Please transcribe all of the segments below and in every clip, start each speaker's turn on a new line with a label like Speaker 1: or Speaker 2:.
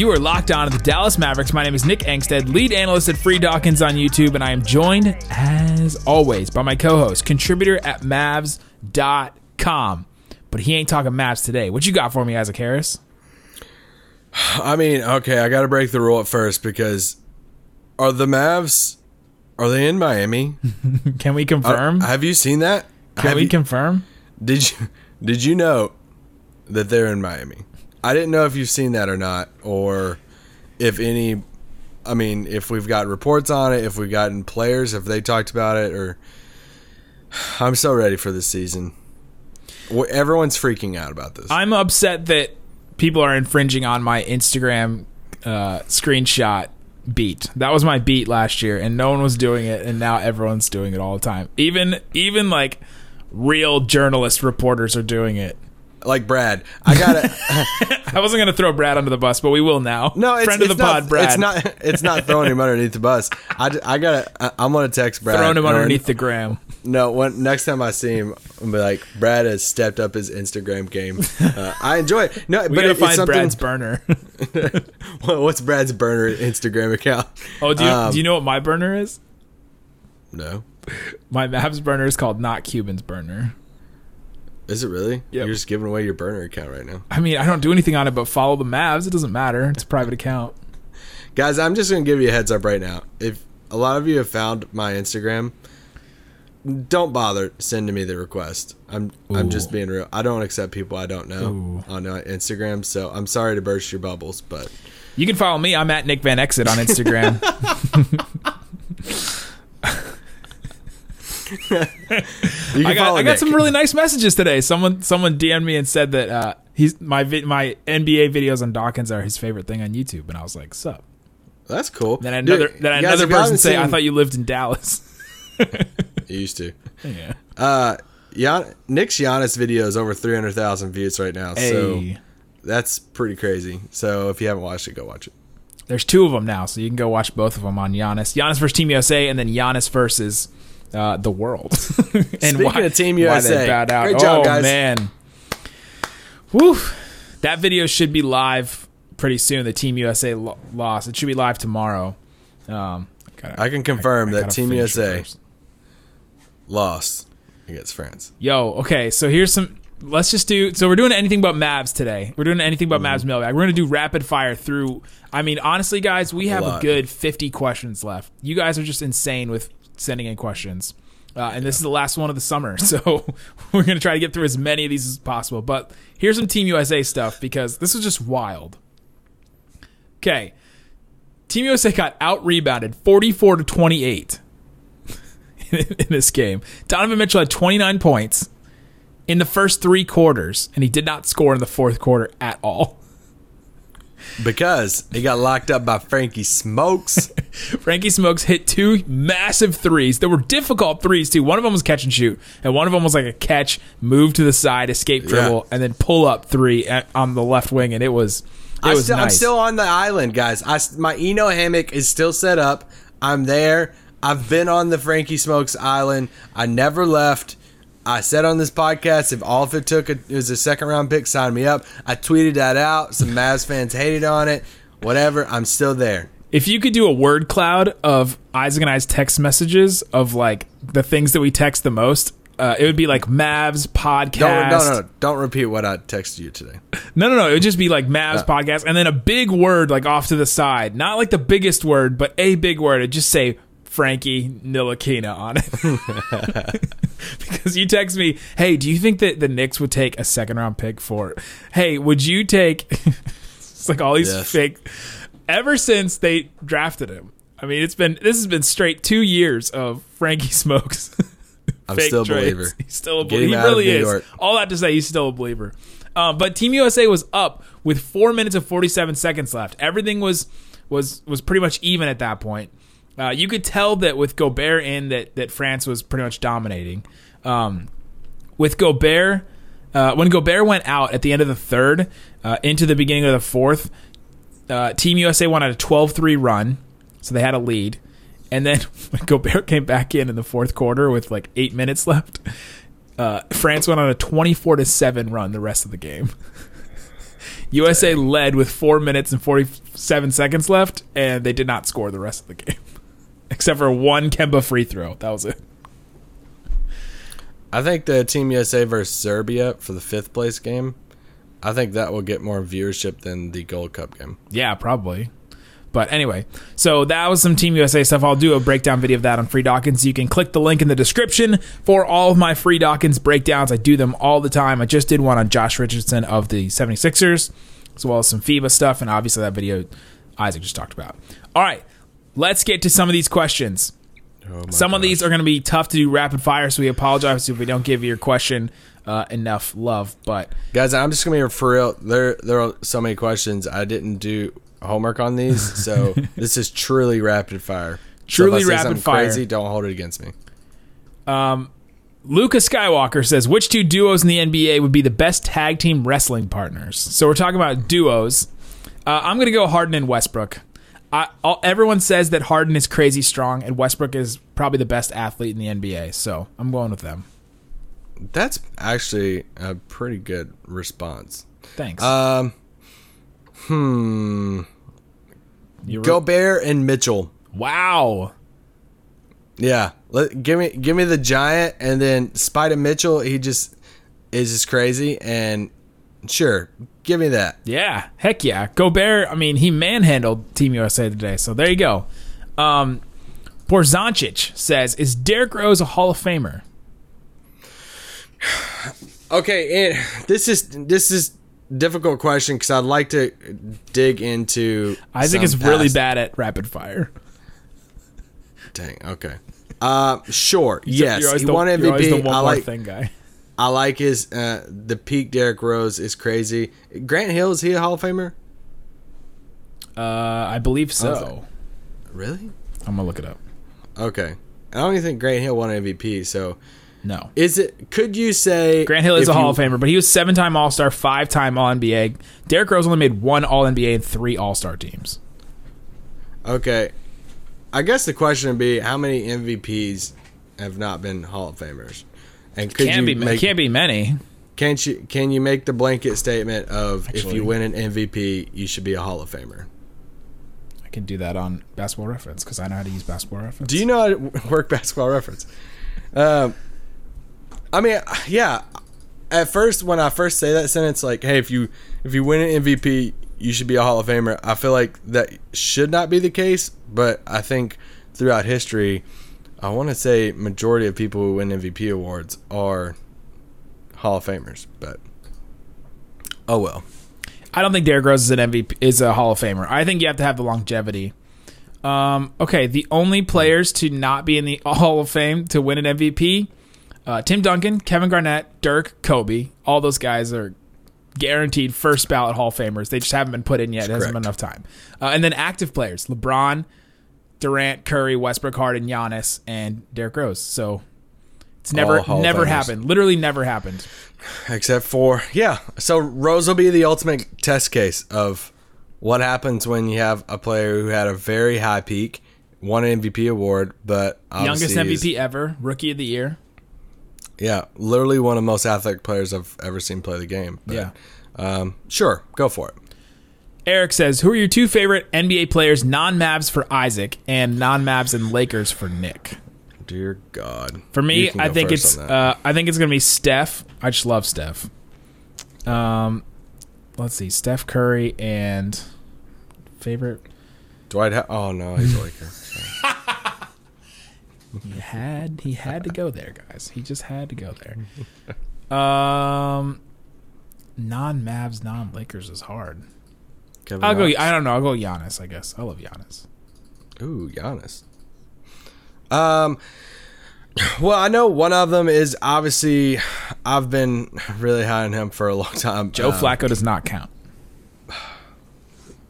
Speaker 1: You are locked on to the Dallas Mavericks. My name is Nick Angstadt, lead analyst at Free Dawkins on YouTube, and I am joined, as always, by my co host, contributor at Mavs.com. But he ain't talking Mavs today. What you got for me, Isaac Harris?
Speaker 2: I mean, okay, I got to break the rule at first because are the Mavs are they in Miami?
Speaker 1: Can we
Speaker 2: Uh,
Speaker 1: confirm?
Speaker 2: have you seen that?
Speaker 1: Can
Speaker 2: Have
Speaker 1: we
Speaker 2: you-
Speaker 1: confirm?
Speaker 2: did you did you know that they're in Miami? I didn't know if you've seen that or not, or if any. I mean, if we've got reports on it, if we've gotten players, if they talked about it, or I'm so ready for this season. Everyone's freaking out about this.
Speaker 1: I'm upset that people are infringing on my Instagram uh, screenshot beat. That was my beat last year, and no one was doing it, and now everyone's doing it all the time. Even even like real journalist reporters are doing it.
Speaker 2: Like Brad, I gotta.
Speaker 1: I wasn't gonna throw Brad under the bus, but we will now.
Speaker 2: No, it's,
Speaker 1: friend
Speaker 2: it's
Speaker 1: of the
Speaker 2: not,
Speaker 1: pod, Brad.
Speaker 2: It's not. It's not throwing him underneath the bus. I, I gotta. I, I'm gonna text Brad.
Speaker 1: throwing him
Speaker 2: or-
Speaker 1: underneath the gram.
Speaker 2: No, when, next time I see him, I'm be like, Brad has stepped up his Instagram game. Uh, I enjoy it. No,
Speaker 1: We
Speaker 2: but
Speaker 1: gotta
Speaker 2: it,
Speaker 1: find
Speaker 2: something.
Speaker 1: Brad's burner.
Speaker 2: What's Brad's burner Instagram account?
Speaker 1: oh, do you,
Speaker 2: Um,
Speaker 1: do you know what my burner is?
Speaker 2: No,
Speaker 1: My Mavs burner is called not Cuban's burner.
Speaker 2: Is it really?
Speaker 1: Yep.
Speaker 2: You're just giving away your burner account right now,
Speaker 1: I mean, I don't do anything on it but follow the Mavs. It doesn't matter. It's a private account.
Speaker 2: guys. I'm just gonna give you a heads up right now. If a lot of you have found my Instagram, don't bother sending me the request. I'm I'm just being real. I don't accept people I don't know
Speaker 1: Ooh.
Speaker 2: on uh, Instagram, so I'm sorry to burst your bubbles, but
Speaker 1: You can follow me. I'm at Nick Van Exel on Instagram. I got, I got some really nice messages today. Someone someone DM'd me and said that uh, he's my vi- my NBA videos on Dawkins are his favorite thing on YouTube, and I was like, "Sup?"
Speaker 2: That's cool.
Speaker 1: Then another
Speaker 2: Dude,
Speaker 1: then
Speaker 2: you guys,
Speaker 1: another person say, "I thought you lived in Dallas."
Speaker 2: you used to.
Speaker 1: yeah.
Speaker 2: Uh, Gian, Nick's Giannis video is over 300,000 views right now. So that's pretty crazy. So if you haven't watched it, go watch it.
Speaker 1: there's two of them now, so you can go watch both of them on Giannis. Giannis versus Team USA, and then Giannis versus uh, the world. and
Speaker 2: Speaking of Team
Speaker 1: why
Speaker 2: USA,
Speaker 1: they bowed out.
Speaker 2: great job,
Speaker 1: oh
Speaker 2: guys.
Speaker 1: man, woo! That video should be live pretty soon. The Team USA lo- loss. It should be live tomorrow. Um, gotta-
Speaker 2: I can confirm
Speaker 1: I
Speaker 2: that Team USA
Speaker 1: first.
Speaker 2: lost against France.
Speaker 1: Yo, okay, so here's some. Let's just do. So we're doing anything but Mavs today. We're doing anything but
Speaker 2: Mm-hmm.
Speaker 1: Mavs mailbag. We're gonna do rapid fire through. I mean, honestly, guys, we have a,
Speaker 2: lot.
Speaker 1: good 50 questions left. You guys are just insane with sending in questions, uh, and this is the last one of the summer. So we're gonna try to get through as many of these as possible. But here's some Team USA stuff because this is just wild. Okay, Team USA got out rebounded 44 to 28 in this game. Donovan Mitchell had 29 points in the first three quarters, and he did not score in the fourth quarter at all.
Speaker 2: Because he got locked up by Frankie Smokes.
Speaker 1: Frankie Smokes hit two massive threes. They were difficult threes too. One of them was catch and shoot, and one of them was like a catch, move to the side, escape dribble, and then pull up three at, on the left wing, and it was it
Speaker 2: I
Speaker 1: was
Speaker 2: still, I'm still on the island, guys. I, my Eno hammock is still set up. I'm there. I've been on the Frankie Smokes Island. I never left. I said on this podcast, if all if it took a, it was a second round pick, sign me up. I tweeted that out. Some Mavs fans hated on it. Whatever. I'm still there.
Speaker 1: If you could do a word cloud of Isaac and I's text messages of like the things that we text the most, uh, it would be like Mavs podcast.
Speaker 2: Don't no no no. Don't repeat what I texted you today.
Speaker 1: No, no, no. It would just be like Mavs podcast and then a big word like off to the side. Not like the biggest word, but a big word. It'd just say Frankie Ntilikina on it. because you text me, hey, do you think that the Knicks would take a second round pick for Hey, would you take it's like all these
Speaker 2: Yes.
Speaker 1: fake ever since they drafted him. I mean, it's been this has been straight two years of Frankie Smokes.
Speaker 2: I'm still a believer.
Speaker 1: He's still a believer. He really is. All that to say, he's still a believer. Um, but Team USA was up with four minutes and forty seven seconds left. Everything was was was pretty much even at that point. Uh, you could tell that with Gobert in that that France was pretty much dominating. Um, with Gobert, uh, when Gobert went out at the end of the third, uh, into the beginning of the fourth, uh, Team USA won on a 12-3 run, so they had a lead. And then when Gobert came back in in the fourth quarter with like eight minutes left, uh, France went on a 24 to seven run the rest of the game. USA led with four minutes and 47 seconds left, and they did not score the rest of the game, except for one Kemba free throw. That was it.
Speaker 2: I think the Team USA versus Serbia for the fifth place game. I think that will get more viewership than the Gold Cup game.
Speaker 1: Yeah, probably. But anyway, so that was some Team USA stuff. I'll do a breakdown video of that on Free Dawkins. You can click the link in the description for all of my Free Dawkins breakdowns. I do them all the time. I just did one on Josh Richardson of the 76ers, as well as some FIBA stuff, and obviously that video Isaac just talked about. All right, let's get to some of these questions.
Speaker 2: Oh
Speaker 1: Some of these are going to be tough to do rapid fire, so we apologize if we don't give your question uh, enough love. But
Speaker 2: guys, I'm just gonna be for real. There, there are so many questions. I didn't do homework on these, so this is truly rapid fire. So
Speaker 1: Truly
Speaker 2: say
Speaker 1: rapid fire.
Speaker 2: Crazy, don't hold it against me.
Speaker 1: Um, Luca Skywalker says, which two duos in the NBA would be the best tag team wrestling partners? So we're talking about duos. Uh, I'm going to go Harden and Westbrook. I, all, everyone says that Harden is crazy strong, and Westbrook is probably the best athlete in the NBA. So I'm going with them.
Speaker 2: That's actually a pretty good response.
Speaker 1: Thanks.
Speaker 2: Um, hmm.
Speaker 1: You were-
Speaker 2: Gobert and Mitchell.
Speaker 1: wow.
Speaker 2: Yeah, Let, give me give me the giant, and then Spider Mitchell. He just is just crazy, and sure, give me that.
Speaker 1: Yeah, heck yeah. Gobert, I mean, he manhandled Team USA today, so there you go. Um, Borzanchich says, is Derrick Rose a Hall of Famer?
Speaker 2: Okay, and this is this is difficult question because I'd like to dig into.
Speaker 1: Isaac is really bad at rapid fire.
Speaker 2: Dang. Okay. Uh, sure. yes, he
Speaker 1: the-
Speaker 2: won MVP.
Speaker 1: the one
Speaker 2: I like.
Speaker 1: thing guy.
Speaker 2: I like his uh, the peak. Derrick Rose is crazy. Grant Hill is he a Hall of Famer?
Speaker 1: Uh, I believe so.
Speaker 2: Really?
Speaker 1: I'm gonna look it up.
Speaker 2: Okay. I don't even think Grant Hill won MVP. So
Speaker 1: No,
Speaker 2: is it? Could you say
Speaker 1: Grant Hill is a Hall
Speaker 2: you-
Speaker 1: of Famer, but he was seven-time All-Star, five-time All-NBA. Derrick Rose only made one All-NBA and three All-Star teams.
Speaker 2: Okay. I guess the question would be how many MVPs have not been Hall of Famers? And could
Speaker 1: Can't
Speaker 2: you
Speaker 1: be,
Speaker 2: make
Speaker 1: can't be many.
Speaker 2: can't you can you make the blanket statement of if you win an MVP, you should be a Hall of Famer?
Speaker 1: I can do that on Basketball Reference because I know how to use Basketball Reference.
Speaker 2: Do you know how to work basketball reference? Um, I mean, yeah. At first, when I first say that sentence, like, "Hey, if you if you win an MVP, you should be a Hall of Famer," I feel like that should not be the case. But I think throughout history, I want to say majority of people who win MVP awards are Hall of Famers. But oh well.
Speaker 1: I don't think Derrick Rose is an MVP is a Hall of Famer. I think you have to have the longevity. Um, okay, the only players to not be in the Hall of Fame to win an MVP: uh, Tim Duncan, Kevin Garnett, Dirk, Kobe. All those guys are guaranteed first ballot Hall of Famers. They just haven't been put in yet. It hasn't been enough time. Uh, and then active players: LeBron, Durant, Curry, Westbrook, Harden, Giannis, and Derrick Rose. So it's never
Speaker 2: All Hall of
Speaker 1: never happened. Literally never happened.
Speaker 2: Except for yeah, so Rose will be the ultimate test case of what happens when you have a player who had a very high peak, won an MVP award, but
Speaker 1: Youngest MVP ever, Rookie of the Year.
Speaker 2: yeah, literally one of the most athletic players I've ever seen play the game. But,
Speaker 1: Yeah.
Speaker 2: um, sure, go for it.
Speaker 1: Eric says, "Who are your two favorite NBA players, non-Mavs for Isaac and non-Mavs and Lakers for Nick?"
Speaker 2: Dear God,
Speaker 1: For me, I think it's uh, I think it's gonna be Steph. I just love Steph. Um, let's see, Steph Curry and favorite.
Speaker 2: Dwight. Ha- oh no, he's a Laker.
Speaker 1: He had he had to go there, guys. He just had to go there. Um, non-Mavs, non-Lakers is hard.
Speaker 2: Kevin
Speaker 1: I'll go. I don't know. I'll go Giannis. I guess I love Giannis.
Speaker 2: Ooh, Giannis. Um, well, I know one of them is obviously I've been really high on him for a long time.
Speaker 1: Joe
Speaker 2: Um,
Speaker 1: Flacco does not count.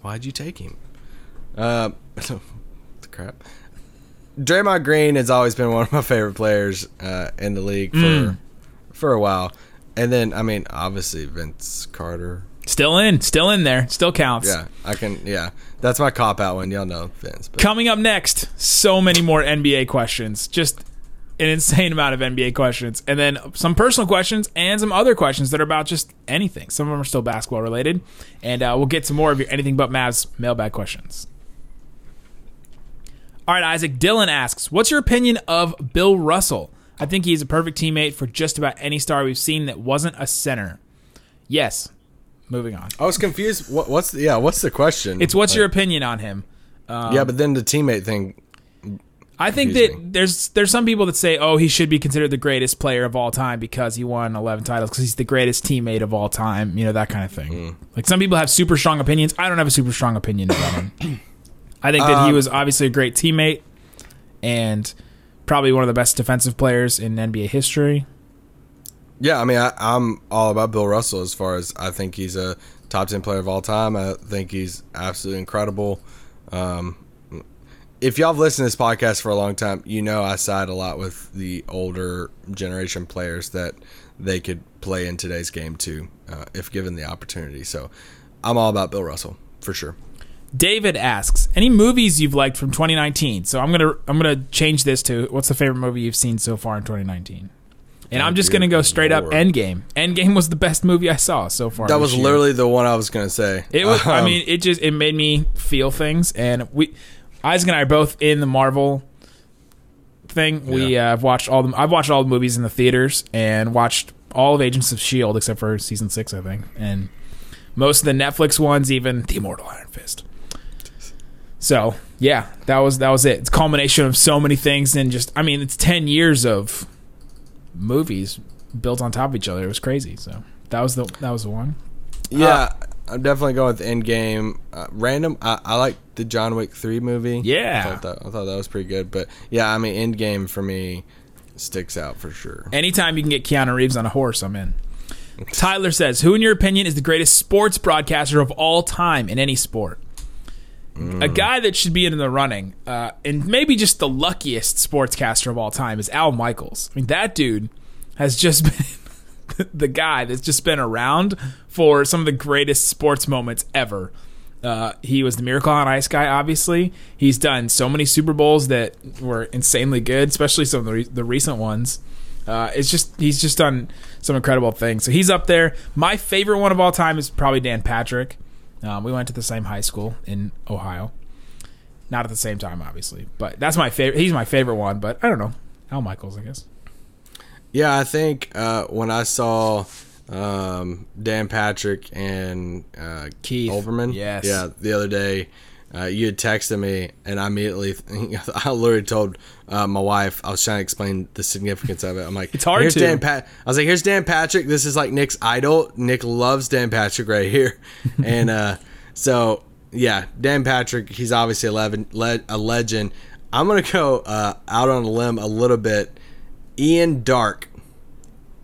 Speaker 2: Why'd you take him? Um, the crap. Draymond Green has always been one of my favorite players uh, in the league for
Speaker 1: Mm.
Speaker 2: for a while, and then I mean, obviously Vince Carter.
Speaker 1: Still in, still in there, still counts.
Speaker 2: Yeah, I can. Yeah, that's my cop out one. Y'all know Vince. But
Speaker 1: Coming up next, so many more NBA questions. Just an insane amount of NBA questions. And then some personal questions and some other questions that are about just anything. Some of them are still basketball related. And uh, we'll get some more of your anything but Mavs mailbag questions. All right, Isaac. Dylan asks, What's your opinion of Bill Russell? I think he's a perfect teammate for just about any star we've seen that wasn't a center. Yes. Moving on.
Speaker 2: I was confused. What, what's the, yeah? What's the question?
Speaker 1: It's what's
Speaker 2: Like-
Speaker 1: your opinion on him?
Speaker 2: yeah, but then the teammate thing.
Speaker 1: I think that
Speaker 2: me.
Speaker 1: there's there's some people that say, oh, he should be considered the greatest player of all time because he won 11 titles because he's the greatest teammate of all time, you know that kind of thing.
Speaker 2: Mm.
Speaker 1: Like some people have super strong opinions. I don't have a super strong opinion about him. I think that
Speaker 2: Um,
Speaker 1: he was obviously a great teammate and probably one of the best defensive players in NBA history.
Speaker 2: Yeah, I mean, I, I'm all about Bill Russell as far as I think he's a top ten player of all time. I think he's absolutely incredible. Um, if y'all have listened to this podcast for a long time, you know I side a lot with the older generation players that they could play in today's game too, uh, if given the opportunity. So, I'm all about Bill Russell for sure.
Speaker 1: David asks, any movies you've liked from 2019? So I'm gonna I'm gonna change this to what's the favorite movie you've seen so far in 2019? And I'm just gonna go
Speaker 2: dear
Speaker 1: straight up
Speaker 2: Lord.
Speaker 1: Endgame. Endgame was the best movie I saw so far.
Speaker 2: That was
Speaker 1: year.
Speaker 2: literally the one I was gonna say.
Speaker 1: It was. I
Speaker 2: Um,
Speaker 1: mean, it just it made me feel things, and we, Isaac and I are both in the Marvel thing. We uh, have watched all the. I've watched all the movies in the theaters and watched all of Agents of Shield except for season six, I think, and most of the Netflix ones, even The Immortal Iron Fist. So yeah, that was that was it. It's a culmination of so many things, and just I mean, it's ten years of movies built on top of each other. It was crazy. So that was the that was the one.
Speaker 2: Yeah, I'm definitely going with Endgame. Uh, random. I, I like the John Wick three movie.
Speaker 1: Yeah.
Speaker 2: I thought, that, I thought that was pretty good. But yeah, I mean, Endgame for me sticks out for sure.
Speaker 1: Anytime you can get Keanu Reeves on a horse, I'm in. Tyler says, "Who, in your opinion, is the greatest sports broadcaster of all time in any sport?" A guy that should be in the running, uh, and maybe just the luckiest sportscaster of all time, is Al Michaels. I mean, that dude has just been the guy that's just been around for some of the greatest sports moments ever. Uh, he was the Miracle on Ice guy, obviously. He's done so many Super Bowls that were insanely good, especially some of the, re- the recent ones. Uh, it's just he's just done some incredible things. So he's up there. My favorite one of all time is probably Dan Patrick. Um, we went to the same high school in Ohio, not at the same time, obviously, but that's my favorite. He's my favorite one, but I don't know. Al Michaels, I guess.
Speaker 2: Yeah, I think uh, when I saw um, Dan Patrick and uh,
Speaker 1: Keith,
Speaker 2: Olbermann,
Speaker 1: yes.
Speaker 2: yeah, the other day, uh, you had texted me, and I immediately, I literally told uh, my wife, I was trying to explain the significance of it. I'm like,
Speaker 1: It's hard
Speaker 2: here's
Speaker 1: to.
Speaker 2: Dan Pat. I was like, here's Dan Patrick. This is like Nick's idol. Nick loves Dan Patrick right here, and uh, so yeah, Dan Patrick. He's obviously a, leven, le- a legend. I'm gonna go uh, out on a limb a little bit. Ian Darke.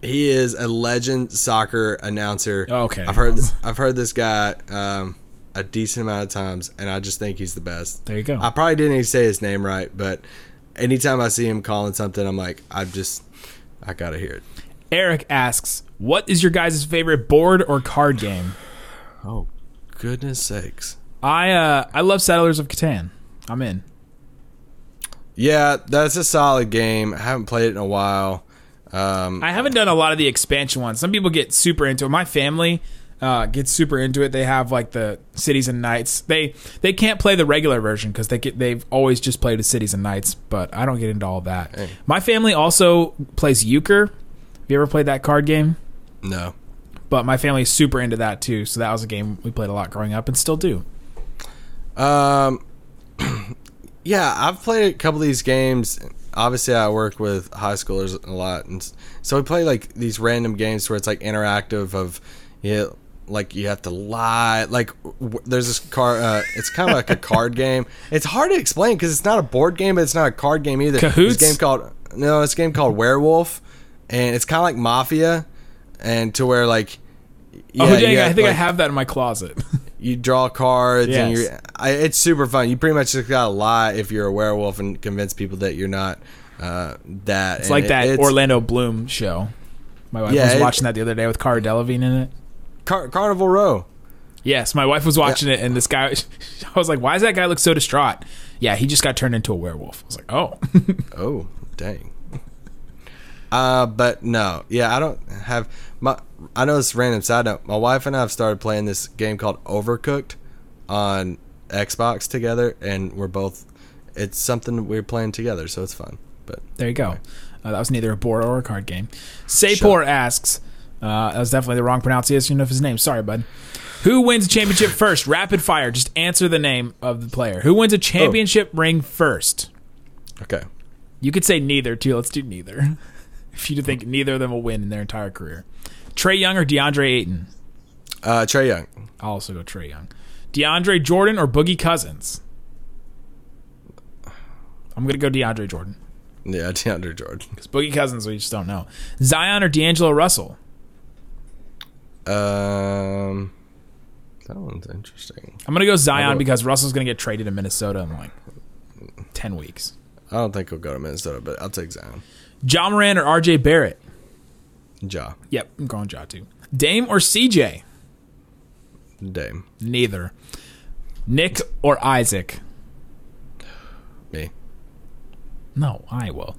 Speaker 2: He is a legend soccer announcer.
Speaker 1: Okay.
Speaker 2: I've heard I've heard this guy um, a decent amount of times, and I just think he's the best.
Speaker 1: There you go.
Speaker 2: I probably didn't even say his name right, but anytime I see him calling something, I'm like, I just I gotta hear it.
Speaker 1: Eric asks, "What is your guys' favorite board or card game?"
Speaker 2: Oh, goodness sakes!
Speaker 1: I uh, I love Settlers of Catan. I'm in.
Speaker 2: Yeah, that's a solid game. I haven't played it in a while. Um,
Speaker 1: I haven't done a lot of the expansion ones. Some people get super into it. My family uh, gets super into it. They have like the cities and knights. They they can't play the regular version because they get, they've always just played the cities and knights. But I don't get into all that. My family also plays euchre. Have you ever played that card game?
Speaker 2: no.
Speaker 1: But my family's super into that too. So that was a game we played a lot growing up and still do.
Speaker 2: Um, yeah, I've played a couple of these games. Obviously, I work with high schoolers a lot, and so we play like these random games where it's like interactive. Of yeah, like you have to lie. Like w- there's this card. Uh, it's kind of like a card game. It's hard to explain because it's not a board game, but it's not a card game either.
Speaker 1: Cahoots?
Speaker 2: This game called no, it's a game called Werewolf, and it's kind of like Mafia, and to where like.
Speaker 1: oh, dang,
Speaker 2: you
Speaker 1: I
Speaker 2: have,
Speaker 1: think I have that in my closet.
Speaker 2: you draw cards and you're I, it's super fun. You pretty much just gotta lie if you're a werewolf and convince people that you're not uh, that.
Speaker 1: It's like that Orlando Bloom show. My wife
Speaker 2: Yeah,
Speaker 1: was
Speaker 2: it-
Speaker 1: watching that the other day with Cara Delevingne in it.
Speaker 2: Car- Carnival Row.
Speaker 1: Yes, my wife was watching it, and this guy, I was like, "Why does that guy look so distraught?" Yeah, he just got turned into a werewolf. I was like, "Oh,
Speaker 2: Oh, dang. Uh, but no, yeah, I don't have my. I know this random side note. My wife and I have started playing this game called Overcooked on Xbox together, and we're both. It's something we're playing together, so it's fun. But
Speaker 1: there you go." Uh, that was neither a board or a card game. Sapor asks, uh, "That was definitely the wrong pronunciation of his name. Sorry, bud." Who wins a championship first? Rapid fire. Just answer the name of the player. Who wins a championship ring first?
Speaker 2: okay,
Speaker 1: You could say neither too. Let's do neither. If you think neither of them will win in their entire career, Trae Young or DeAndre Ayton?
Speaker 2: uh, Trae Young.
Speaker 1: I'll also go Trae Young. DeAndre Jordan or Boogie Cousins? I'm gonna go DeAndre Jordan
Speaker 2: Yeah, DeAndre Jordan.
Speaker 1: because Boogie Cousins we just don't know. Zion or D'Angelo Russell?
Speaker 2: Um, that one's interesting.
Speaker 1: I'm gonna go Zion because Russell's gonna get traded to Minnesota in like ten weeks.
Speaker 2: I don't think he'll go to Minnesota, but I'll take Zion.
Speaker 1: Ja Morant or RJ Barrett?
Speaker 2: Ja,
Speaker 1: Yep, I'm going Ja too. Dame or CJ?
Speaker 2: Dame,
Speaker 1: Neither. Nick or Isaac?
Speaker 2: me.
Speaker 1: No, I will.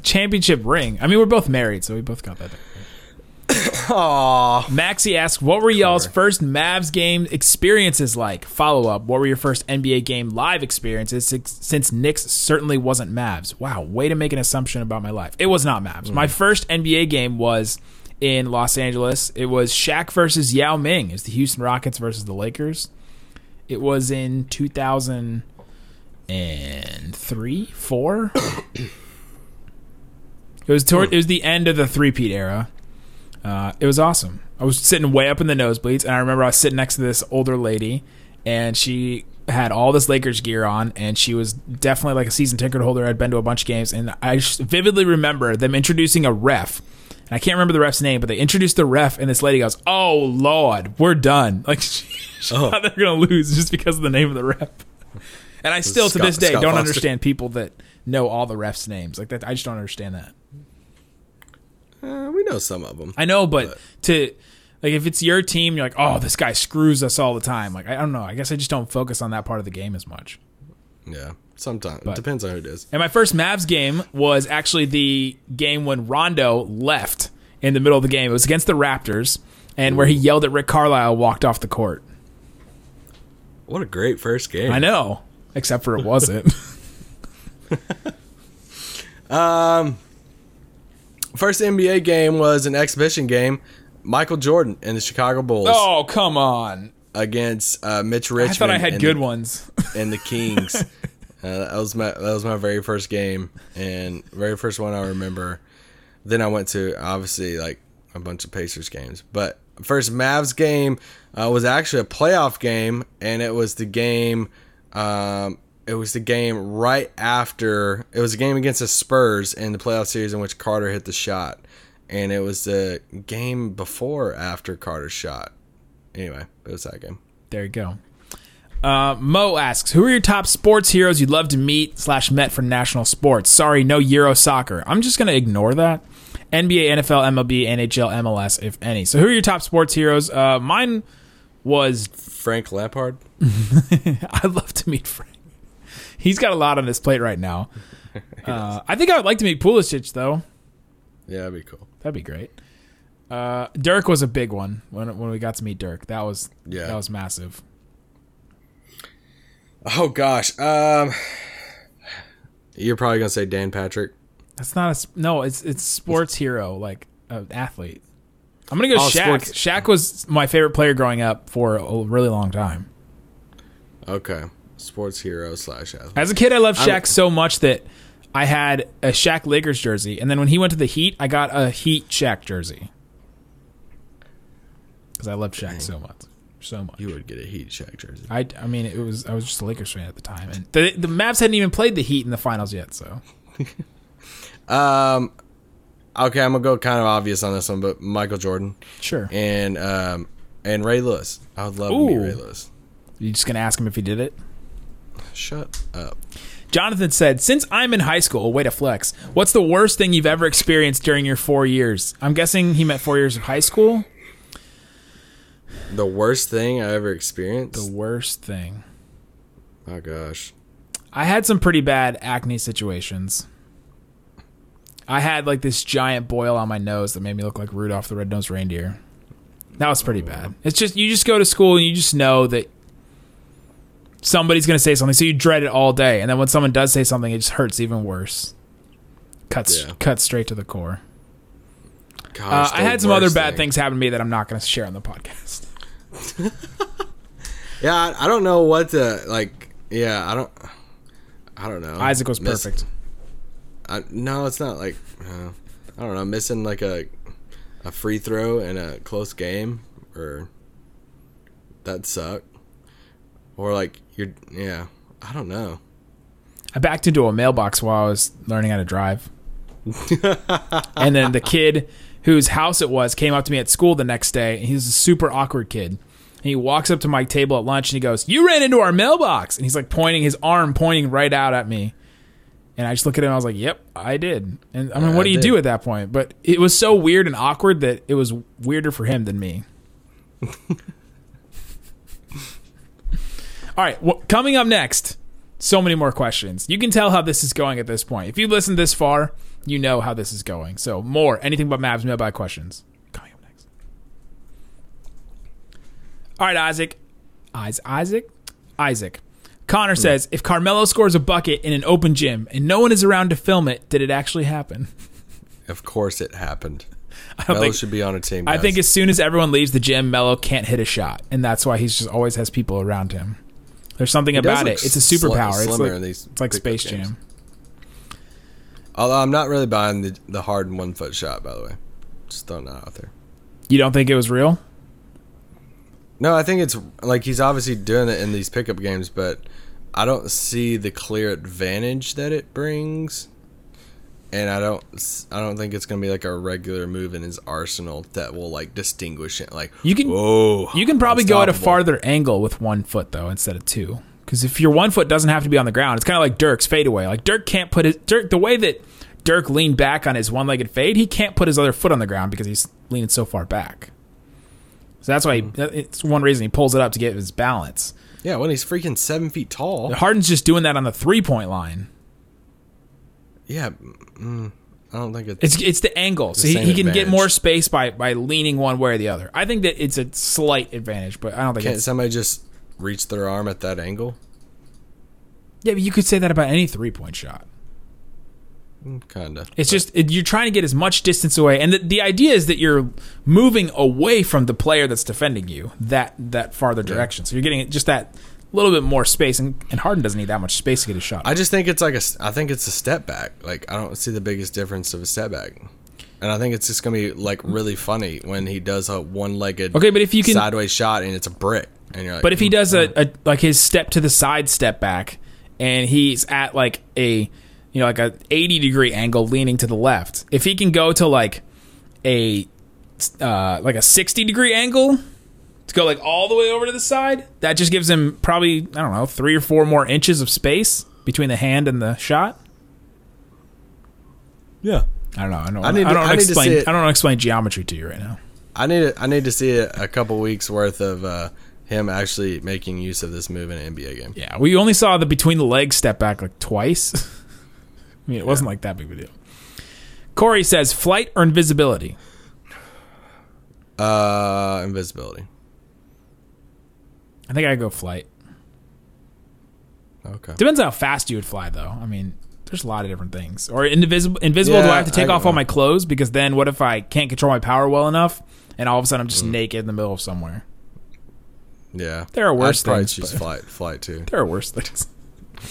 Speaker 1: A championship ring. I mean, we're both married, so we both got that.
Speaker 2: Aww.
Speaker 1: Maxie asks, "What were y'all's first Mavs game experiences like?" Follow up: What were your first NBA game live experiences? Since, Nick's certainly wasn't Mavs. Wow, way to make an assumption about my life. It was not Mavs. Hmm. My first NBA game was in Los Angeles. It was Shaq versus Yao Ming. It's the Houston Rockets versus the Lakers. It was in two thousand and three, four. it was toward, it was the end of the three-peat era. Uh, it was awesome. I was sitting way up in the nosebleeds, and I remember I was sitting next to this older lady, and she had all this Lakers gear on, and she was definitely like a season ticket holder. I'd been to a bunch of games, and I vividly remember them introducing a ref. And I can't remember the ref's name, but they introduced the ref, and this lady goes, "Oh Lord, we're done!" Like she, she
Speaker 2: Oh.
Speaker 1: thought they're gonna lose just because of the name of the ref. And I still, to this day,
Speaker 2: Scott
Speaker 1: don't
Speaker 2: Foster.
Speaker 1: understand people that know all the refs' names. Like that, I just don't understand that.
Speaker 2: Uh, we know some of them.
Speaker 1: I know, but, to like if it's your team, you're like, oh, this guy screws us all the time. Like I don't know. I guess I just don't focus on that part of the game as much.
Speaker 2: Yeah, sometimes
Speaker 1: But-
Speaker 2: it depends on who it is.
Speaker 1: And my first Mavs game was actually the game when Rondo left in the middle of the game. It was against the Raptors, and where he yelled at Rick Carlisle, walked off the court.
Speaker 2: What a great first game!
Speaker 1: I know, except for it wasn't.
Speaker 2: First NBA game was an exhibition game. Michael Jordan and the Chicago Bulls
Speaker 1: oh come on!
Speaker 2: against uh, Mitch
Speaker 1: I thought I had good
Speaker 2: the,
Speaker 1: ones.
Speaker 2: and the Kings. uh, that was my that was my very first game and very first one I remember. Then I went to obviously like a bunch of Pacers games, but first Mavs game uh, was actually a playoff game, and it was the game. Um, it was the game right after. It was a game against the Spurs in the playoff series in which Carter hit the shot, and it was the game before after Carter's shot. Anyway, it was that game.
Speaker 1: There you go. Uh, Mo asks, "Who are your top sports heroes you'd love to meet slash met for national sports?" Sorry, no Euro soccer. I'm just gonna ignore that. NBA, NFL, MLB, NHL, MLS, if any. So, who are your top sports heroes? Uh, mine was
Speaker 2: Frank Lampard.
Speaker 1: I'd love to meet Frank. He's got a lot on his plate right now. Uh, I think I would like to meet Pulisic though.
Speaker 2: Yeah, that'd be cool.
Speaker 1: That'd be great. Uh, Dirk was a big one when when we got to meet Dirk. That was
Speaker 2: Yeah.
Speaker 1: that was massive.
Speaker 2: Oh gosh. Um You're probably gonna say Dan Patrick.
Speaker 1: That's not a no. It's it's sports hero like an athlete. I'm gonna go
Speaker 2: Oh,
Speaker 1: Shaq.
Speaker 2: sports-
Speaker 1: Shaq was my favorite player growing up for a really long time.
Speaker 2: Okay. Sports hero slash athlete.
Speaker 1: As a kid, I loved Shaq
Speaker 2: I'm-
Speaker 1: so much that I had a Shaq Lakers jersey, and then when he went to the Heat, I got a Heat Shaq jersey because I loved Shaq so much, so much.
Speaker 2: You would get a Heat Shaq jersey.
Speaker 1: I, I mean, it was I was just a Lakers fan at the time, and the the Mavs hadn't even played the Heat in the finals yet. So
Speaker 2: Um okay, I'm gonna go kind of obvious on this one, but Michael Jordan.
Speaker 1: sure,
Speaker 2: And um and Ray Lewis. I would love to meet Ray Lewis.
Speaker 1: You just gonna ask him if he did it?
Speaker 2: Shut up.
Speaker 1: Jonathan said, "Since I'm in high school, way to flex. What's the worst thing you've ever experienced during your four years? I'm guessing he meant four years of high school.
Speaker 2: The worst thing I ever experienced.
Speaker 1: The worst thing.
Speaker 2: oh gosh.
Speaker 1: I had some pretty bad acne situations. I had like this giant boil on my nose that made me look like Rudolph the Red-Nosed Reindeer. That was pretty oh, bad. It's just you just go to school and you just know that somebody's going to say something, so you dread it all day, and then when someone does say something, it just hurts even worse. Cuts
Speaker 2: Yeah.
Speaker 1: cuts straight to the core.
Speaker 2: Gosh,
Speaker 1: Uh, I had some other bad
Speaker 2: thing.
Speaker 1: things happen to me that I'm not going to share on the podcast.
Speaker 2: Yeah, I, I don't know what to like. Yeah, I don't. I don't know.
Speaker 1: Isaac was
Speaker 2: Miss-
Speaker 1: perfect.
Speaker 2: I, no, it's not like. Uh, I don't know. Missing like a a free throw in a close game, or that suck. Or like you're. Yeah, I don't know.
Speaker 1: I backed into a mailbox while I was learning how to drive. and then the kid whose house it was came up to me at school the next day. And he's a super awkward kid. And he walks up to my table at lunch and he goes, You ran into our mailbox. And he's like pointing his arm, pointing right out at me. And I just look at him and I was like, Yep, I did. And I mean,
Speaker 2: Yeah,
Speaker 1: what do you do at that point? But it was so weird and awkward that it was weirder for him than me. All right, wh- coming up next, so many more questions. You can tell how this is going at this point. If you listened this far, you know how this is going. So more anything but Mavs mailbag questions coming up next. All right, Isaac, Isaac, Isaac, Isaac. Connor says, if Carmelo scores a bucket in an open gym and no one is around to film it, did it actually happen?
Speaker 2: Of course, it happened.
Speaker 1: I
Speaker 2: Melo
Speaker 1: think.
Speaker 2: should be on a team.
Speaker 1: I think as soon as everyone leaves the gym, Melo can't hit a shot, and that's why he's just always has people around him. There's something
Speaker 2: does
Speaker 1: about it. It's a superpower. it's
Speaker 2: slimmer
Speaker 1: like, it's like Space
Speaker 2: games.
Speaker 1: Jam.
Speaker 2: Although I'm not really buying the the Harden foot shot. By the way, just throwing that out there.
Speaker 1: You don't think it was real?
Speaker 2: No, I think it's like he's obviously doing it in these pickup games, but I don't see the clear advantage that it brings, and I don't, I don't think it's gonna be like a regular move in his arsenal that will like distinguish it. Like
Speaker 1: You can-
Speaker 2: whoa,
Speaker 1: You can probably go at a farther angle with one foot though instead of two. Because if your one foot doesn't have to be on the ground, it's kind of like Dirk's fadeaway. Like Dirk can't put his Dirk the way that Dirk leaned back on his one-legged fade, he can't put his other foot on the ground because he's leaning so far back. So that's why he, hmm. it's one reason he pulls it up to get his balance.
Speaker 2: Yeah, when he's freaking seven feet tall.
Speaker 1: Harden's just doing that on the three-point line.
Speaker 2: Yeah, mm, I don't think it's.
Speaker 1: It's it's the angle, so he, he can get more space by by leaning one way or the other. I think that it's a slight advantage, but I don't think
Speaker 2: Can't somebody just reach their arm at that angle?
Speaker 1: Yeah, but you could say that about any three-point shot.
Speaker 2: Kinda.
Speaker 1: It's just it, you're trying to get as much distance away, and the, the idea is that you're moving away from the player that's defending you that that farther direction. So you're getting just that little bit more space, and, and Harden doesn't need that much space to get a shot.
Speaker 2: I just think it's like a. I think it's a step back. Like I don't see the biggest difference of a step back, and I think it's just gonna be like really funny when he does a one-legged.
Speaker 1: Okay, but if you can-
Speaker 2: sideways shot and it's a brick, and you're like,
Speaker 1: but if he
Speaker 2: "Mm,
Speaker 1: does a, a like his step to the side step back, and he's at like a you know like a 80 degree angle leaning to the left, if he can go to like a uh, like a 60 degree angle to go like all the way over to the side, that just gives him probably I don't know three or four more inches of space between the hand and the shot.
Speaker 2: yeah,
Speaker 1: I don't know. I don't.
Speaker 2: I
Speaker 1: I,
Speaker 2: need to- I
Speaker 1: explain. I don't explain geometry to you right now.
Speaker 2: I need to, I need to see a, a couple weeks worth of uh, him actually making use of this move in an NBA game.
Speaker 1: Yeah, we only saw the between the legs step back like twice. I mean, it wasn't like that big of a deal. Corey says flight or invisibility.
Speaker 2: Uh, invisibility.
Speaker 1: I think I go flight.
Speaker 2: Okay.
Speaker 1: Depends how fast you would fly, though. I mean, there's a lot of different things. Or invisible. Invisible. do I have to take off all my clothes? Because then, what if I can't control my power well enough, and all of a sudden I'm just
Speaker 2: Mm.
Speaker 1: naked in the middle of somewhere?
Speaker 2: Yeah.
Speaker 1: There are worse
Speaker 2: I'd probably
Speaker 1: things,
Speaker 2: choose flight. Flight too.
Speaker 1: There are worse things.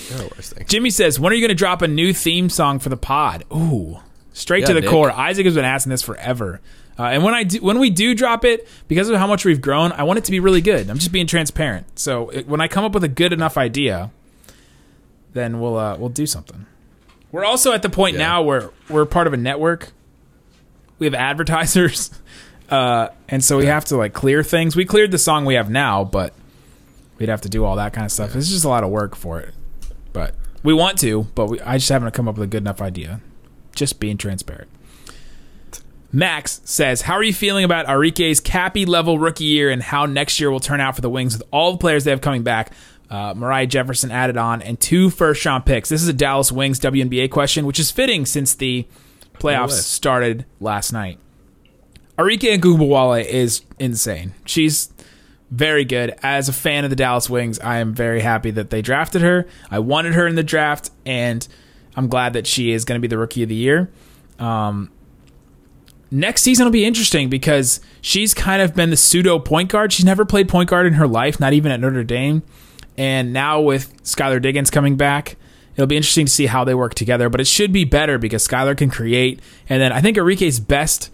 Speaker 2: There are worse things.
Speaker 1: Jimmy says, "When are you going to drop a new theme song for the pod?" Ooh, straight to the
Speaker 2: Nick.
Speaker 1: core. Isaac has been asking this forever, uh, and when I do, when we do drop it, because of how much we've grown, I want it to be really good. I'm just being transparent. So it, when I come up with a good enough idea, then we'll uh, we'll do something. We're also at the point
Speaker 2: Yeah.
Speaker 1: now where we're part of a network. We have advertisers. uh, and so we have to like clear things. We cleared the song we have now, but we'd have to do all that kind of stuff. It's just a lot of work for it, but we want to. But we, I just haven't come up with a good enough idea. Just being transparent. Max says, "How are you feeling about Arike's Cappy level rookie year and how next year will turn out for the Wings with all the players they have coming back? Uh, Moriah Jefferson added on and two first round picks. This is a Dallas Wings WNBA question, which is fitting since the playoffs started last night. Arike Ogunbowale is insane. She's very good. As a fan of the Dallas Wings, I am very happy that they drafted her. I wanted her in the draft, and I'm glad that she is going to be the rookie of the year. Um, next season will be interesting because she's kind of been the pseudo point guard. She's never played point guard in her life, not even at Notre Dame. And now with Skylar Diggins coming back, it'll be interesting to see how they work together. But it should be better because Skylar can create. And then I think Arike's best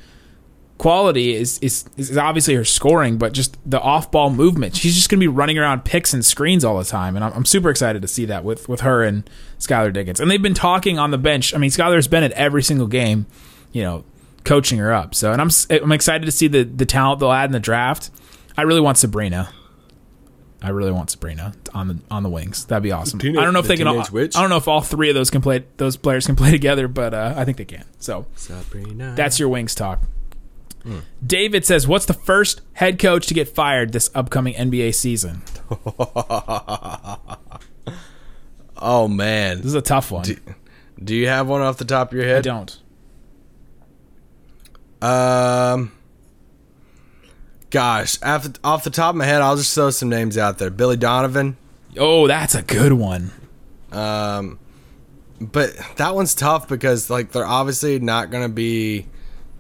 Speaker 1: quality is, is is obviously her scoring, but just the off ball movement. She's just going to be running around picks and screens all the time, and I'm, I'm super excited to see that with with her and Skylar Diggins. And they've been talking on the bench. I mean, Skylar's been at every single game, you know, coaching her up. So, and I'm s- I'm excited to see the the talent they'll add in the draft. I really want Sabrina. I really want Sabrina on the on the wings. That'd be awesome.
Speaker 2: Teenage-
Speaker 1: I don't know if
Speaker 2: the
Speaker 1: they can. All,
Speaker 2: witch?
Speaker 1: I don't know if all three of those can play. Those players can play together, but uh, I think they can. So
Speaker 2: Sabrina.
Speaker 1: that's your wings talk. David says, "What's the first head coach to get fired this upcoming NBA season?"
Speaker 2: oh man.
Speaker 1: This is a tough one.
Speaker 2: Do you have one off the top of your head?
Speaker 1: I
Speaker 2: head?
Speaker 1: don't.
Speaker 2: Um, gosh, off the, off the top of my head, I'll just throw some names out there. Billy Donovan.
Speaker 1: Oh, that's a good one.
Speaker 2: Um, but that one's tough because like they're obviously not gonna be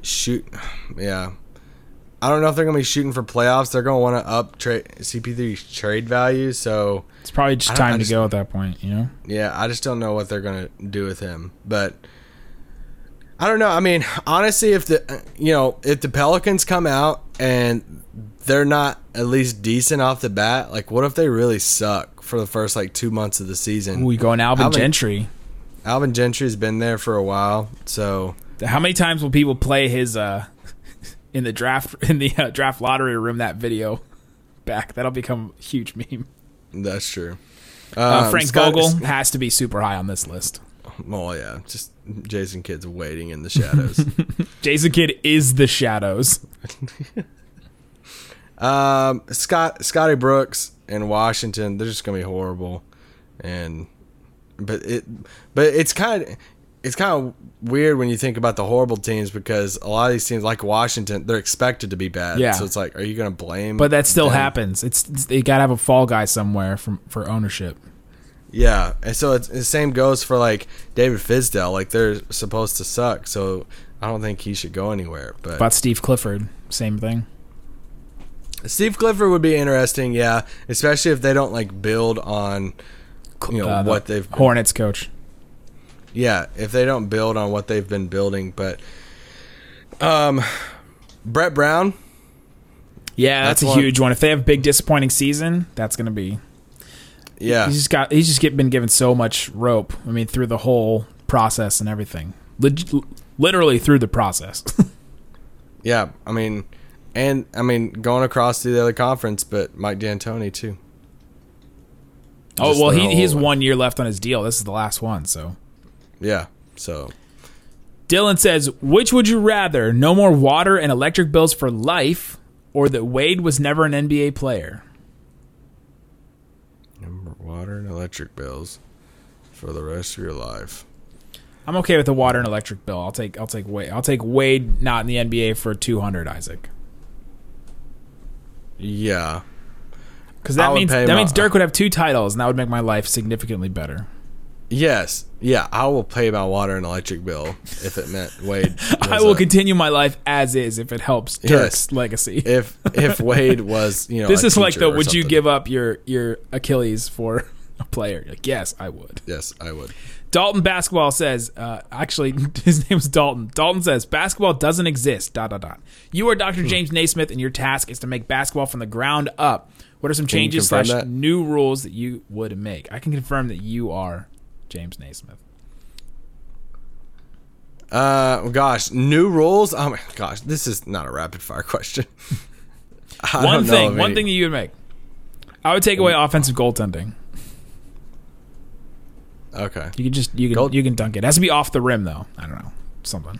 Speaker 2: shoot. Yeah, I don't know if they're gonna be shooting for playoffs. They're gonna want to up trade CP3's trade value. So
Speaker 1: It's probably just
Speaker 2: I don't- I
Speaker 1: time to go at that point. You know.
Speaker 2: yeah, I just don't know what they're gonna do with him. But I don't know. I mean, honestly, if the you know if the Pelicans come out and they're not at least decent off the bat, like what if they really suck for the first like two months of the season?
Speaker 1: We going Alvin,
Speaker 2: Alvin-
Speaker 1: Gentry.
Speaker 2: Alvin Gentry's been there for a while, so
Speaker 1: How many times will people play his uh in the draft in the uh, draft lottery room that video back? That'll become a huge meme.
Speaker 2: that's true.
Speaker 1: Uh,
Speaker 2: Um,
Speaker 1: Frank
Speaker 2: Scott-
Speaker 1: Vogel has to be super high on this list.
Speaker 2: Oh yeah, just Jason Kidd's waiting in the shadows.
Speaker 1: Jason Kidd is the shadows.
Speaker 2: um, Scott Scotty Brooks in Washington, they're just gonna be horrible, and but it but it's kind of it's kind of weird when you think about the horrible teams because a lot of these teams like Washington, they're expected to be bad.
Speaker 1: Yeah.
Speaker 2: So it's like, are you gonna blame?
Speaker 1: But that still
Speaker 2: them?
Speaker 1: happens. It's, it's they got to have a fall guy somewhere from for ownership.
Speaker 2: Yeah, and so it's, the same goes for like David Fizdale. Like they're supposed to suck, so I don't think he should go anywhere. But
Speaker 1: About Steve Clifford, same thing.
Speaker 2: Steve Clifford would be interesting, yeah, especially if they don't like build on you know
Speaker 1: Uh, the
Speaker 2: what they've
Speaker 1: Hornets coach.
Speaker 2: yeah, if they don't build on what they've been building, but um Brett Brown,
Speaker 1: Yeah, that's,
Speaker 2: That's
Speaker 1: a
Speaker 2: one-
Speaker 1: huge one. If they have a big disappointing season, that's going to be.
Speaker 2: Yeah.
Speaker 1: He's just got. He's just get, been given so much rope. I mean, through the whole process and everything. Leg- literally through the process.
Speaker 2: Yeah, I mean and I mean going across to the other conference, but Mike D'Antoni too.
Speaker 1: oh
Speaker 2: Just
Speaker 1: well, he, he has one year left on his deal. This is the last one. So
Speaker 2: Yeah. So
Speaker 1: Dylan says, which would you rather? No more water and electric bills for life, or that Wade was never an NBA player?
Speaker 2: Number water and electric bills for the rest of your life.
Speaker 1: I'm okay with the water and electric bill. I'll take I'll take Wade. I'll take Wade not in the NBA for 200. Isaac,
Speaker 2: Yeah.
Speaker 1: because that means that
Speaker 2: my-
Speaker 1: means Dirk would have two titles, and that would make my life significantly better.
Speaker 2: Yes. Yeah, I will pay my water and electric bill if it meant Wade.
Speaker 1: I will
Speaker 2: a-
Speaker 1: continue my life as is if it helps Dirk's
Speaker 2: Yes.
Speaker 1: legacy.
Speaker 2: if if Wade was, you know,
Speaker 1: this is like the would you give up your your Achilles for a player? Like, yes, I would.
Speaker 2: Yes, I would.
Speaker 1: Dalton Basketball says, uh, actually, his name's Dalton. Dalton says, basketball doesn't exist, dot, dot, dot. You are Dr. James Naismith, and your task is to make basketball from the ground up. What are some changes slash
Speaker 2: that?
Speaker 1: new rules that you would make? I can confirm that you are James Naismith.
Speaker 2: Uh, gosh, new rules. Oh my gosh, this is not a rapid fire question. I
Speaker 1: One thing, one thing that you would make. I would take away offensive goaltending.
Speaker 2: Okay,
Speaker 1: You can just you can
Speaker 2: Goal-
Speaker 1: you can dunk it. It has to be off the rim though. I don't know something.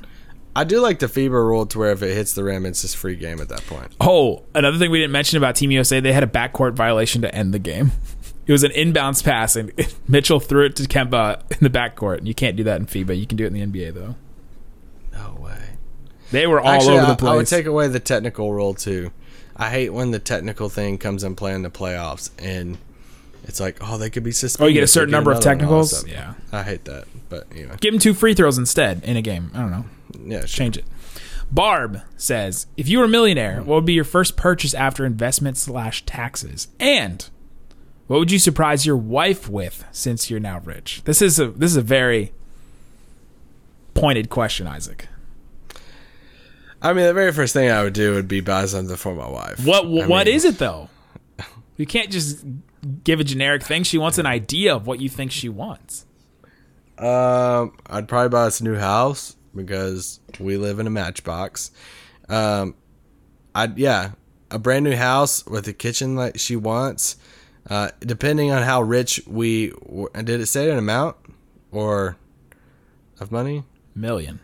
Speaker 2: I do like the FIBA rule to where if it hits the rim, it's just free game at that point.
Speaker 1: Oh, another thing we didn't mention about Team USA, they had a backcourt violation to end the game. It was an inbounds pass, and Mitchell threw it to Kemba in the backcourt. And you can't do that in FIBA. You can do it in the NBA though.
Speaker 2: No way.
Speaker 1: They were all
Speaker 2: Actually,
Speaker 1: over
Speaker 2: I,
Speaker 1: the place.
Speaker 2: I would take away the technical rule too. I hate when the technical thing comes in play in the playoffs and it's like, oh, they could be suspended.
Speaker 1: oh, you get a certain number of technicals. Yeah,
Speaker 2: I hate that, but you know,
Speaker 1: give him two free throws instead in a game. I don't know.
Speaker 2: yeah, sure.
Speaker 1: Change it. Barb says, if you were a millionaire, what would be your first purchase after investment slash taxes? And what would you surprise your wife with since you're now rich? This is a this is a very pointed question, Isaac.
Speaker 2: I mean, the very first thing I would do would be buy something for my wife.
Speaker 1: What
Speaker 2: I
Speaker 1: what
Speaker 2: mean,
Speaker 1: is it though? You can't just give a generic thing. She wants an idea of what you think she wants.
Speaker 2: Um, I'd probably buy us a new house because we live in a matchbox. Um, I'd yeah, a brand new house with a kitchen like she wants. Uh, depending on how rich we w- did it say an amount or of money?
Speaker 1: Million.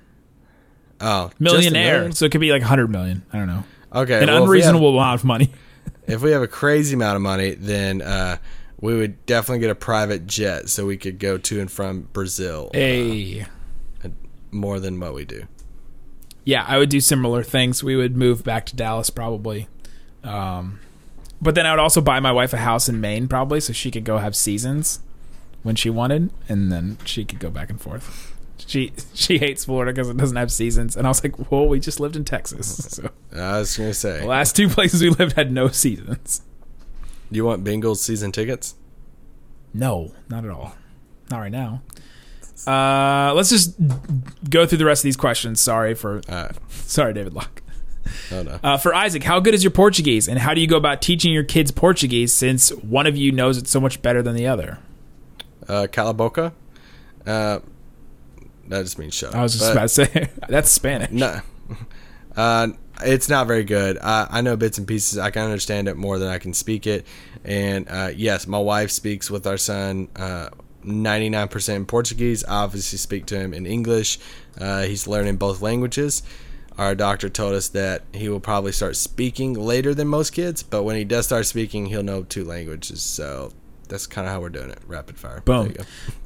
Speaker 2: Oh,
Speaker 1: Millionaire.
Speaker 2: million?
Speaker 1: So it could be like 100 million. I don't know.
Speaker 2: Okay,
Speaker 1: An
Speaker 2: well, we have-
Speaker 1: unreasonable amount of money.
Speaker 2: If we have a crazy amount of money, then uh, we would definitely get a private jet so we could go to and from Brazil
Speaker 1: Hey.
Speaker 2: more than what we do.
Speaker 1: yeah, I would do similar things. We would move back to Dallas probably. Um, but then I would also buy my wife a house in Maine probably so she could go have seasons when she wanted and then she could go back and forth. She she hates Florida because it doesn't have seasons, and I was like, "Well, we just lived in Texas, so
Speaker 2: I was gonna say,
Speaker 1: the last two places we lived had no seasons."
Speaker 2: do you want Bengals season tickets?
Speaker 1: No, not at all. Not right now. Uh, let's just go through the rest of these questions. Sorry for
Speaker 2: Uh,
Speaker 1: sorry, David Locke.
Speaker 2: No, no.
Speaker 1: Uh, for Isaac, how good is your Portuguese, and how do you go about teaching your kids Portuguese since one of you knows it so much better than the other?
Speaker 2: uh, Calaboca. Uh, that just means shut up.
Speaker 1: I was just about to say that's Spanish.
Speaker 2: No, uh, it's not very good. I, I know bits and pieces. I can understand it more than I can speak it. And uh, yes, my wife speaks with our son uh, 99% in Portuguese. I obviously speak to him in English. Uh, he's learning both languages. Our doctor told us that he will probably start speaking later than most kids, but when he does start speaking, he'll know two languages. So that's kind of how we're doing it. Rapid fire.
Speaker 1: Boom.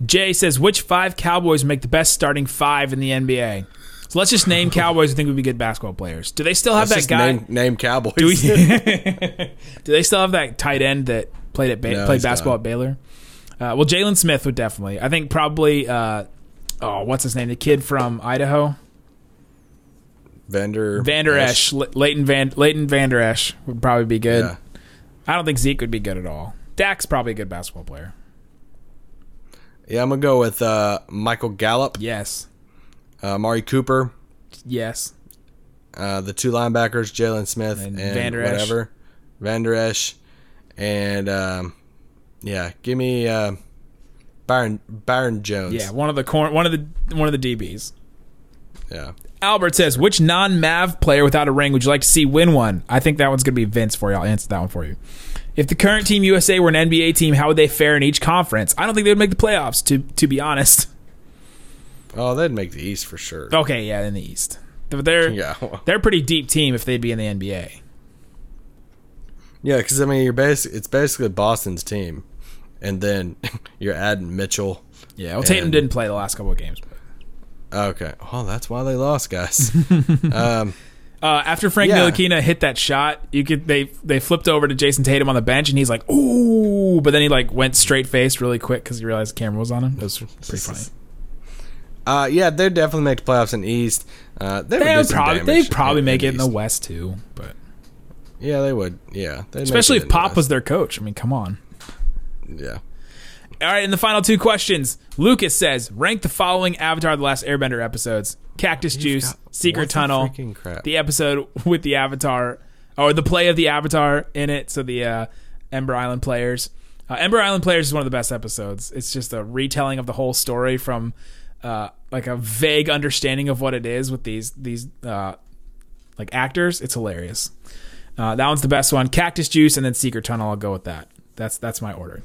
Speaker 1: Jay says, which five Cowboys make the best starting five in the NBA? So let's just name Cowboys who think would be good basketball players. Do they still have
Speaker 2: Let's
Speaker 1: that guy?
Speaker 2: name, name Cowboys.
Speaker 1: Do we? do they still have that tight end that played at ba-
Speaker 2: No,
Speaker 1: played basketball
Speaker 2: gone.
Speaker 1: at Baylor? Uh, well, Jaylon Smith would definitely. I think probably. Uh, oh, what's his name? The kid from Idaho,
Speaker 2: Vander
Speaker 1: Vander Esch, Le- Leighton Van Leighton Vander Esch would probably be good.
Speaker 2: Yeah.
Speaker 1: I don't think Zeke would be good at all. Dak's probably a good basketball player.
Speaker 2: Yeah, I'm gonna go with uh, Michael Gallup,
Speaker 1: Yes,
Speaker 2: uh, Mari Cooper,
Speaker 1: yes.
Speaker 2: uh, the two linebackers, Jaylon Smith
Speaker 1: And
Speaker 2: and,
Speaker 1: Van Der Esch.
Speaker 2: whatever, Van Esch, and um, yeah, give me uh, Byron Byron Jones.
Speaker 1: Yeah, one of the one of the one of the DBs.
Speaker 2: yeah.
Speaker 1: Albert says, which non-Mav player without a ring would you like to see win one? I think that one's going to be Vince for you. I'll answer that one for you. If the current Team USA were an NBA team, how would they fare in each conference? I don't think they would make the playoffs, to to be honest.
Speaker 2: Oh, they'd make the East for sure.
Speaker 1: Okay, yeah, in the East. They're
Speaker 2: Yeah,
Speaker 1: they're a pretty deep team if they'd be in the NBA.
Speaker 2: yeah, because I mean, you're basic. It's basically Boston's team, and then you're adding Mitchell.
Speaker 1: Yeah, well, Tatum didn't play the last couple of games. But.
Speaker 2: Okay, oh, that's why they lost, guys. um,
Speaker 1: Uh, after Frank
Speaker 2: Yeah.
Speaker 1: Ntilikina hit that shot, you could they they flipped over to Jayson Tatum on the bench, and he's like, "Ooh!" But then he like went straight faced really quick because he realized the camera was on him. It was pretty funny.
Speaker 2: uh, yeah, they'd definitely make the playoffs in East. Uh, they would
Speaker 1: They would probably they probably make it in the West too, but
Speaker 2: Yeah, they would. Yeah,
Speaker 1: especially if
Speaker 2: in the
Speaker 1: Pop was their coach. I mean, come on.
Speaker 2: Yeah.
Speaker 1: All right, and the final two questions. Lucas says, rank the following Avatar: The Last Airbender episodes: Cactus Juice,
Speaker 2: got-
Speaker 1: Secret Tunnel, the episode with the Avatar, or the play of the Avatar in it. So the uh, Ember Island players. Uh, Ember Island players is one of the best episodes. It's just a retelling of the whole story from uh, like a vague understanding of what it is with these these uh, like actors. It's hilarious. Uh, that one's the best one. Cactus Juice and then Secret Tunnel. I'll go with that. That's that's my order.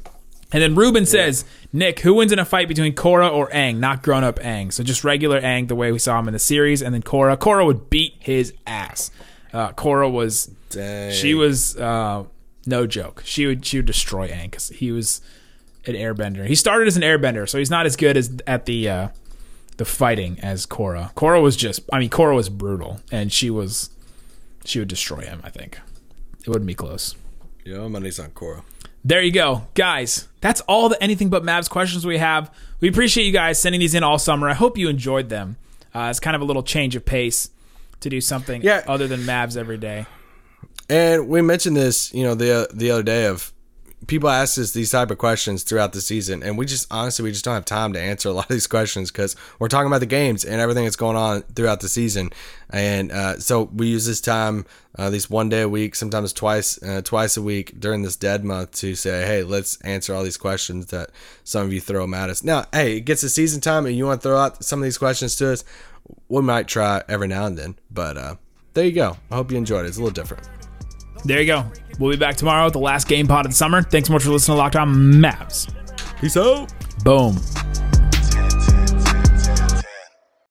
Speaker 1: And then Ruben says, Nick, who wins in a fight between Korra or Aang? Not grown up Aang. So just regular Aang, the way we saw him in the series, and then Korra. Korra would beat his ass. Uh, Korra was
Speaker 2: Dang.
Speaker 1: she was uh, no joke. She would she would destroy Aang because he was an airbender. He started as an airbender, so he's not as good as at the uh, the fighting as Korra. Korra was just I mean Korra was brutal, and she was she would destroy him. I think it wouldn't be close.
Speaker 2: Yo, money's on Korra.
Speaker 1: There you go, guys. That's all the anything but Mavs questions we have. We appreciate you guys sending these in all summer. I hope you enjoyed them. Uh, it's kind of a little change of pace to do something
Speaker 2: Yeah.
Speaker 1: other than Mavs every day.
Speaker 2: And we mentioned this, you know, the the other day of people ask us these type of questions throughout the season, and we just honestly we just don't have time to answer a lot of these questions because we're talking about the games and everything that's going on throughout the season, and uh, so we use this time, uh, at least one day a week, sometimes twice uh, twice a week during this dead month to say, hey, let's answer all these questions that some of you throw them at us. Now, hey, it gets to season time, and you want to throw out some of these questions to us, we might try every now and then, but uh, there you go. I hope you enjoyed it. It's a little different.
Speaker 1: There you go. We'll be back tomorrow with the last game pod of the summer. Thanks so much for listening to Locked On Mavs.
Speaker 2: Peace out.
Speaker 1: Boom.